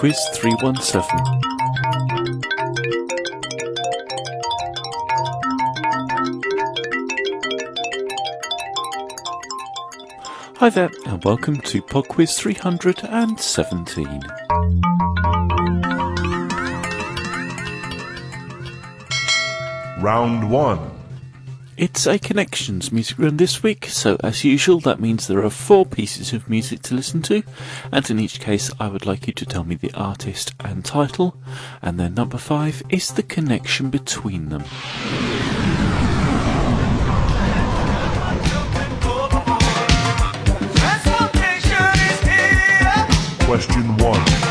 Quiz 317. Hi there, and welcome to Pod Quiz 317. Round 1. It's a Connections music run this week, so as usual, that means there are four pieces of music to listen to, and in each case, I would like you to tell me the artist and title, and then number five is the connection between them. Question 1.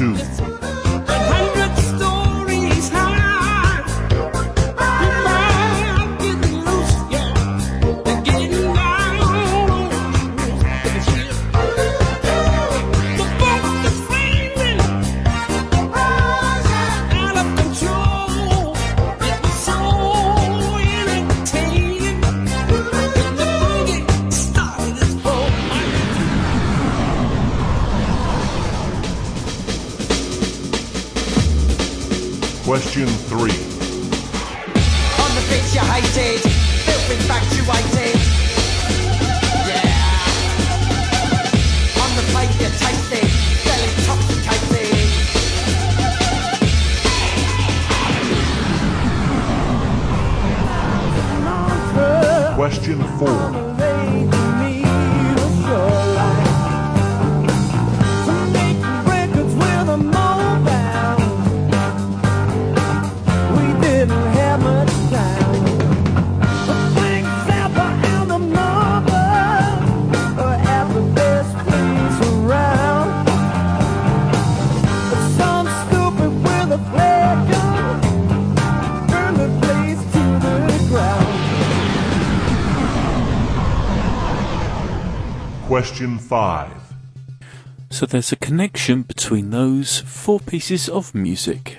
Question Question Question 5. So there's a connection between those four pieces of music.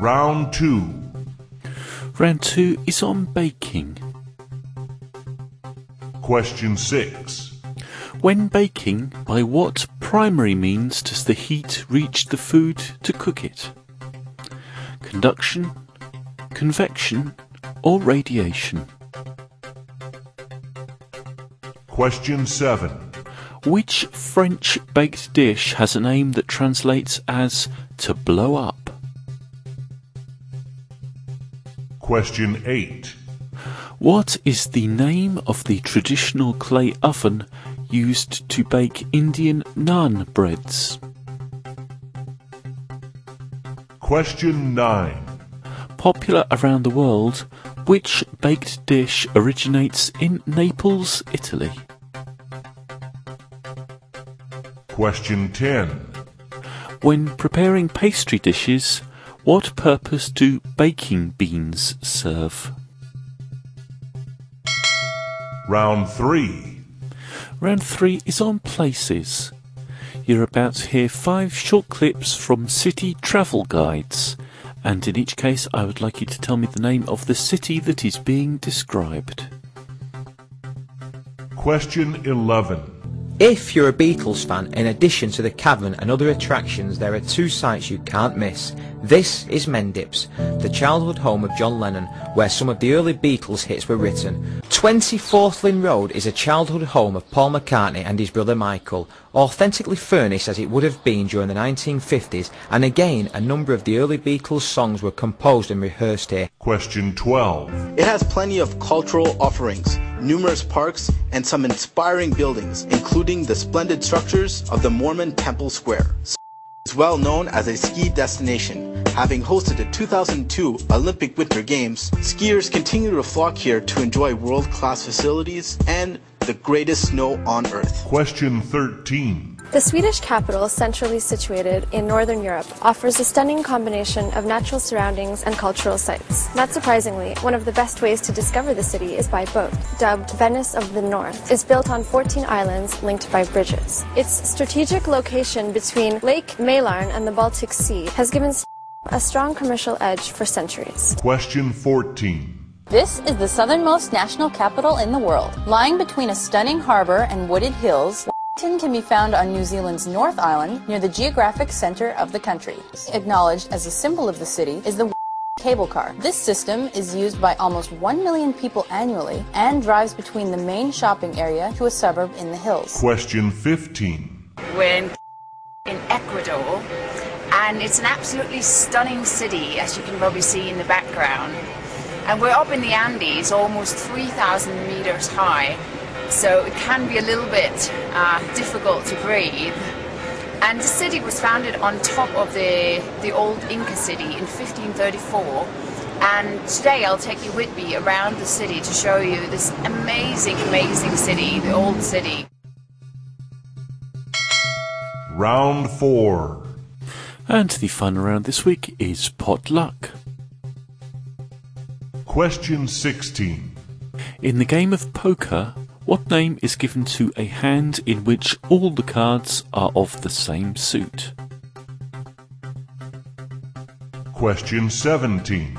Round 2. Round two is on baking. Question 6. When baking, by what primary means does the heat reach the food to cook it? Conduction, convection, or radiation? Question 7. Which French baked dish has a name that translates as to blow up? Question 8. What is the name of the traditional clay oven used to bake Indian naan breads? Question 9. Popular around the world, which baked dish originates in Naples, Italy? Question 10. When preparing pastry dishes, what purpose do baking beans serve? Round 3. Round three is on places. You're about to hear five short clips from city travel guides, and in each case, I would like you to tell me the name of the city that is being described. Question 11. If you're a Beatles fan, in addition to the cavern and other attractions, there are two sites you can't miss. This is Mendips, the childhood home of John Lennon, where some of the early Beatles hits were written. 20 Forthlin Road is a childhood home of Paul McCartney and his brother Michael, authentically furnished as it would have been during the 1950s, and again, a number of the early Beatles songs were composed and rehearsed here. Question 12. It has plenty of cultural offerings, numerous parks, and some inspiring buildings, including the splendid structures of the Mormon Temple Square. Is well known as a ski destination. Having hosted the 2002 Olympic Winter Games, skiers continue to flock here to enjoy world-class facilities and the greatest snow on earth. Question 13. The Swedish capital, centrally situated in northern Europe, offers a stunning combination of natural surroundings and cultural sites. Not surprisingly, one of the best ways to discover the city is by boat. Dubbed Venice of the North, is built on 14 islands linked by bridges. Its strategic location between Lake Mälaren and the Baltic Sea has given a strong commercial edge for centuries. Question 14. This is the southernmost national capital in the world. Lying between a stunning harbor and wooded hills, Wellington can be found on New Zealand's North Island near the geographic center of the country. Acknowledged as a symbol of the city is the cable car. This system is used by almost 1 million people annually and drives between the main shopping area to a suburb in the hills. Question 15. We're in, in Ecuador, and it's an absolutely stunning city, as you can probably see in the background. And we're up in the Andes, almost 3,000 meters high, so it can be a little bit uh, difficult to breathe. And the city was founded on top of the, the old Inca city in 1534. And today I'll take you with me around the city to show you this amazing, amazing city, the old city. Round 4. And the fun round this week is potluck. Question 16. In the game of poker, what name is given to a hand in which all the cards are of the same suit? Question 17.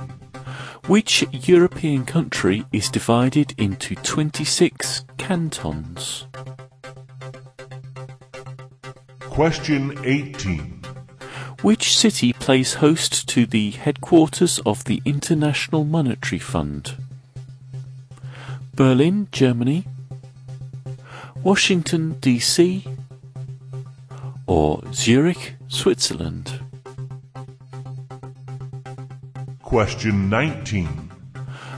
Which European country is divided into 26 cantons? Question 18. Which city plays host to the headquarters of the International Monetary Fund? Berlin, Germany, Washington, D.C., or Zurich, Switzerland? Question 19.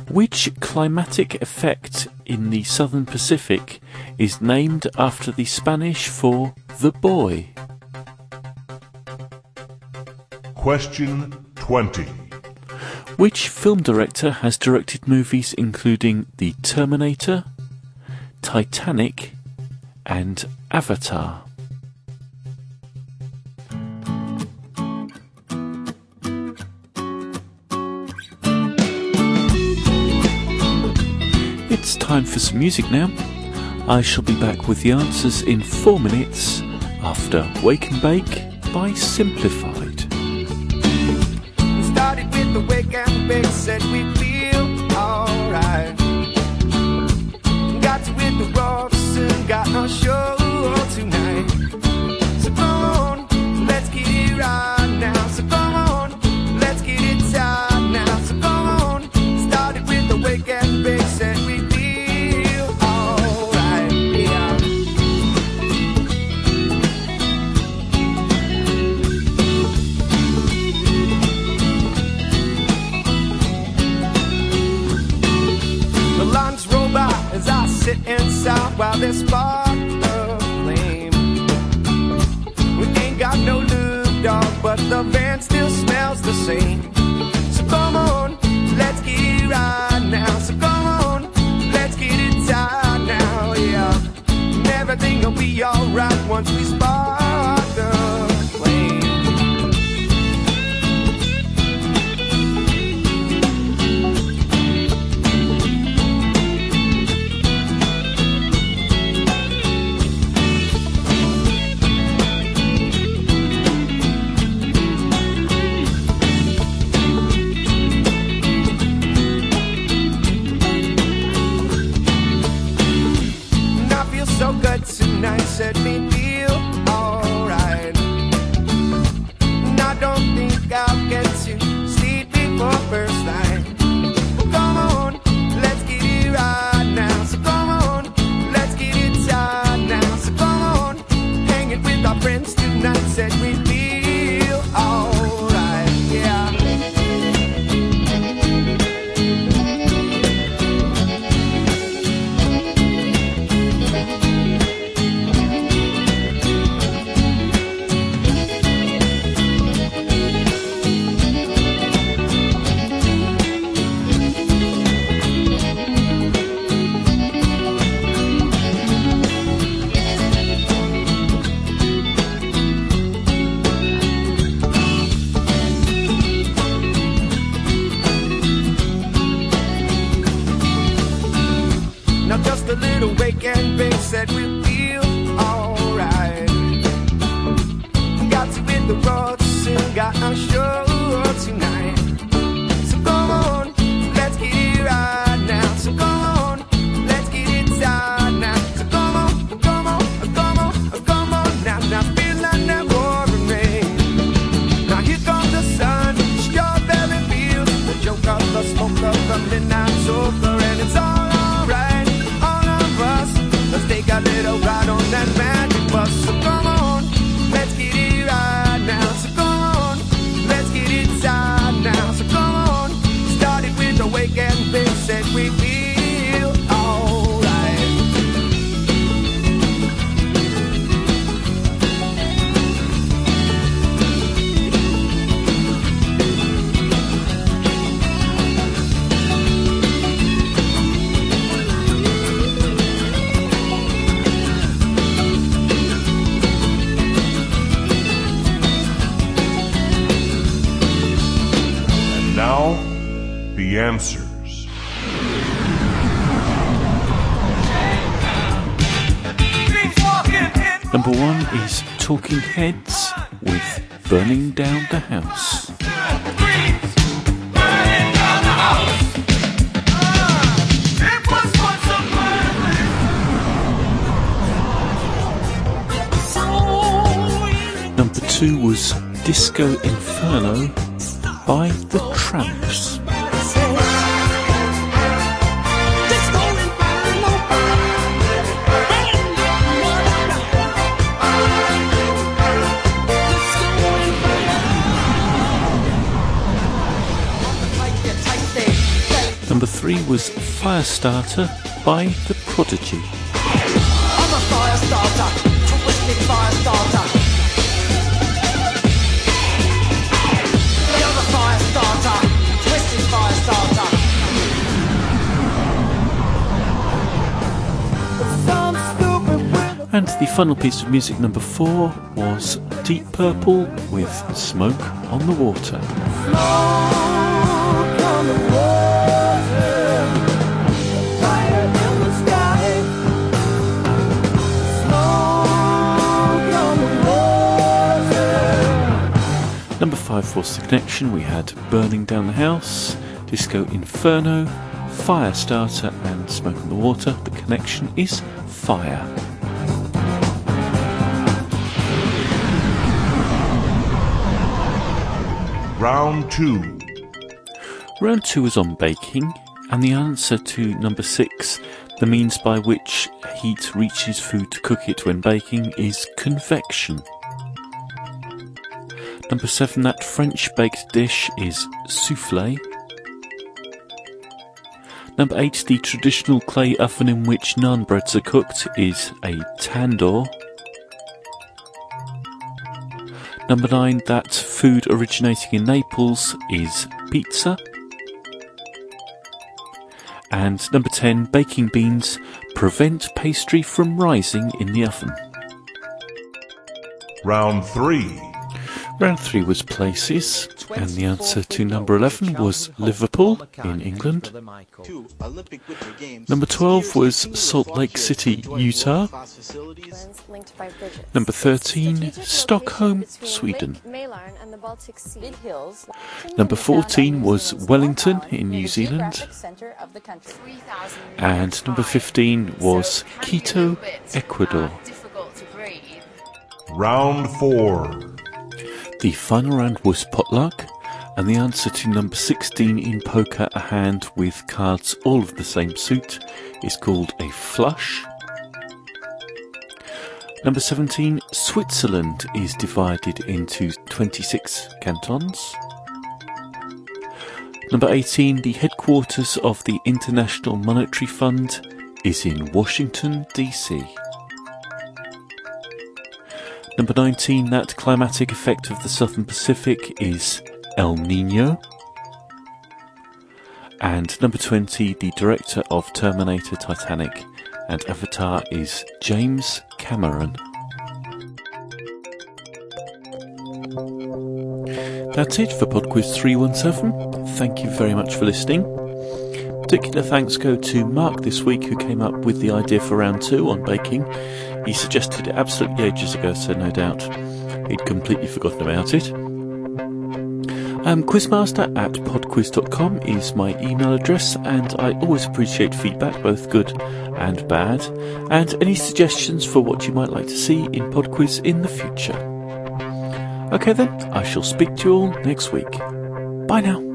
Which climatic effect in the southern Pacific is named after the Spanish for the boy? Question 20. Which film director has directed movies including The Terminator, Titanic, and Avatar? It's time for some music now. I shall be back with the answers in four minutes after Wake N Bake by Simplified. Started with the wake and bake, said we feel alright. Got to the Robson, got no show tonight. They spark a flame. We ain't got no dog, but the van still smells the same. So come on, let's get it right now. So come on, let's get it tight now, yeah. And everything will be alright once we spark answers. Number one is Talking Heads with Burning Down the House. Number two was Disco Inferno by The Tramps. Number three was Firestarter by The Prodigy. I'm a fire twisted fire. You're the fire twisted fire. And the final piece of music, number four, was Deep Purple with Smoke on the Water. Number five was The Connection. We had Burning Down the House, Disco Inferno, Firestarter, and Smoke on the Water. The Connection is Fire. Round 2. Round two is on baking, and the answer to number six, the means by which heat reaches food to cook it when baking, is convection. Number seven, that French baked dish is souffle. Number eight, the traditional clay oven in which naan breads are cooked is a tandoor. Number nine, that food originating in Naples is pizza. And number 10, baking beans prevent pastry from rising in the oven. Round 3. Round 3 was places, and the answer to number 11 was Liverpool in England. Number 12 was Salt Lake City, Utah. Number 13, Stockholm, Sweden. Number can be found on 14 was Wellington in New Zealand. geographic center of the country. 3,000 And number 15 was Quito, Ecuador. Round 4. The final round was potluck, and the answer to number 16 in poker, a hand with cards all of the same suit, is called a flush. Number 17, Switzerland is divided into 26 cantons. Number 18, the headquarters of the International Monetary Fund is in Washington, D.C. Number 19, that climatic effect of the Southern Pacific is El Nino. And number 20, the director of Terminator, Titanic, and Avatar is James Cameron. That's it for PodQuiz 317. Thank you very much for listening. Particular thanks go to Mark this week, who came up with the idea for round two on baking. He suggested it absolutely ages ago, so no doubt he'd completely forgotten about it. Um, quizmaster at podquiz.com is my email address, and I always appreciate feedback, both good and bad, and any suggestions for what you might like to see in Podquiz in the future. Okay then, I shall speak to you all next week. Bye now.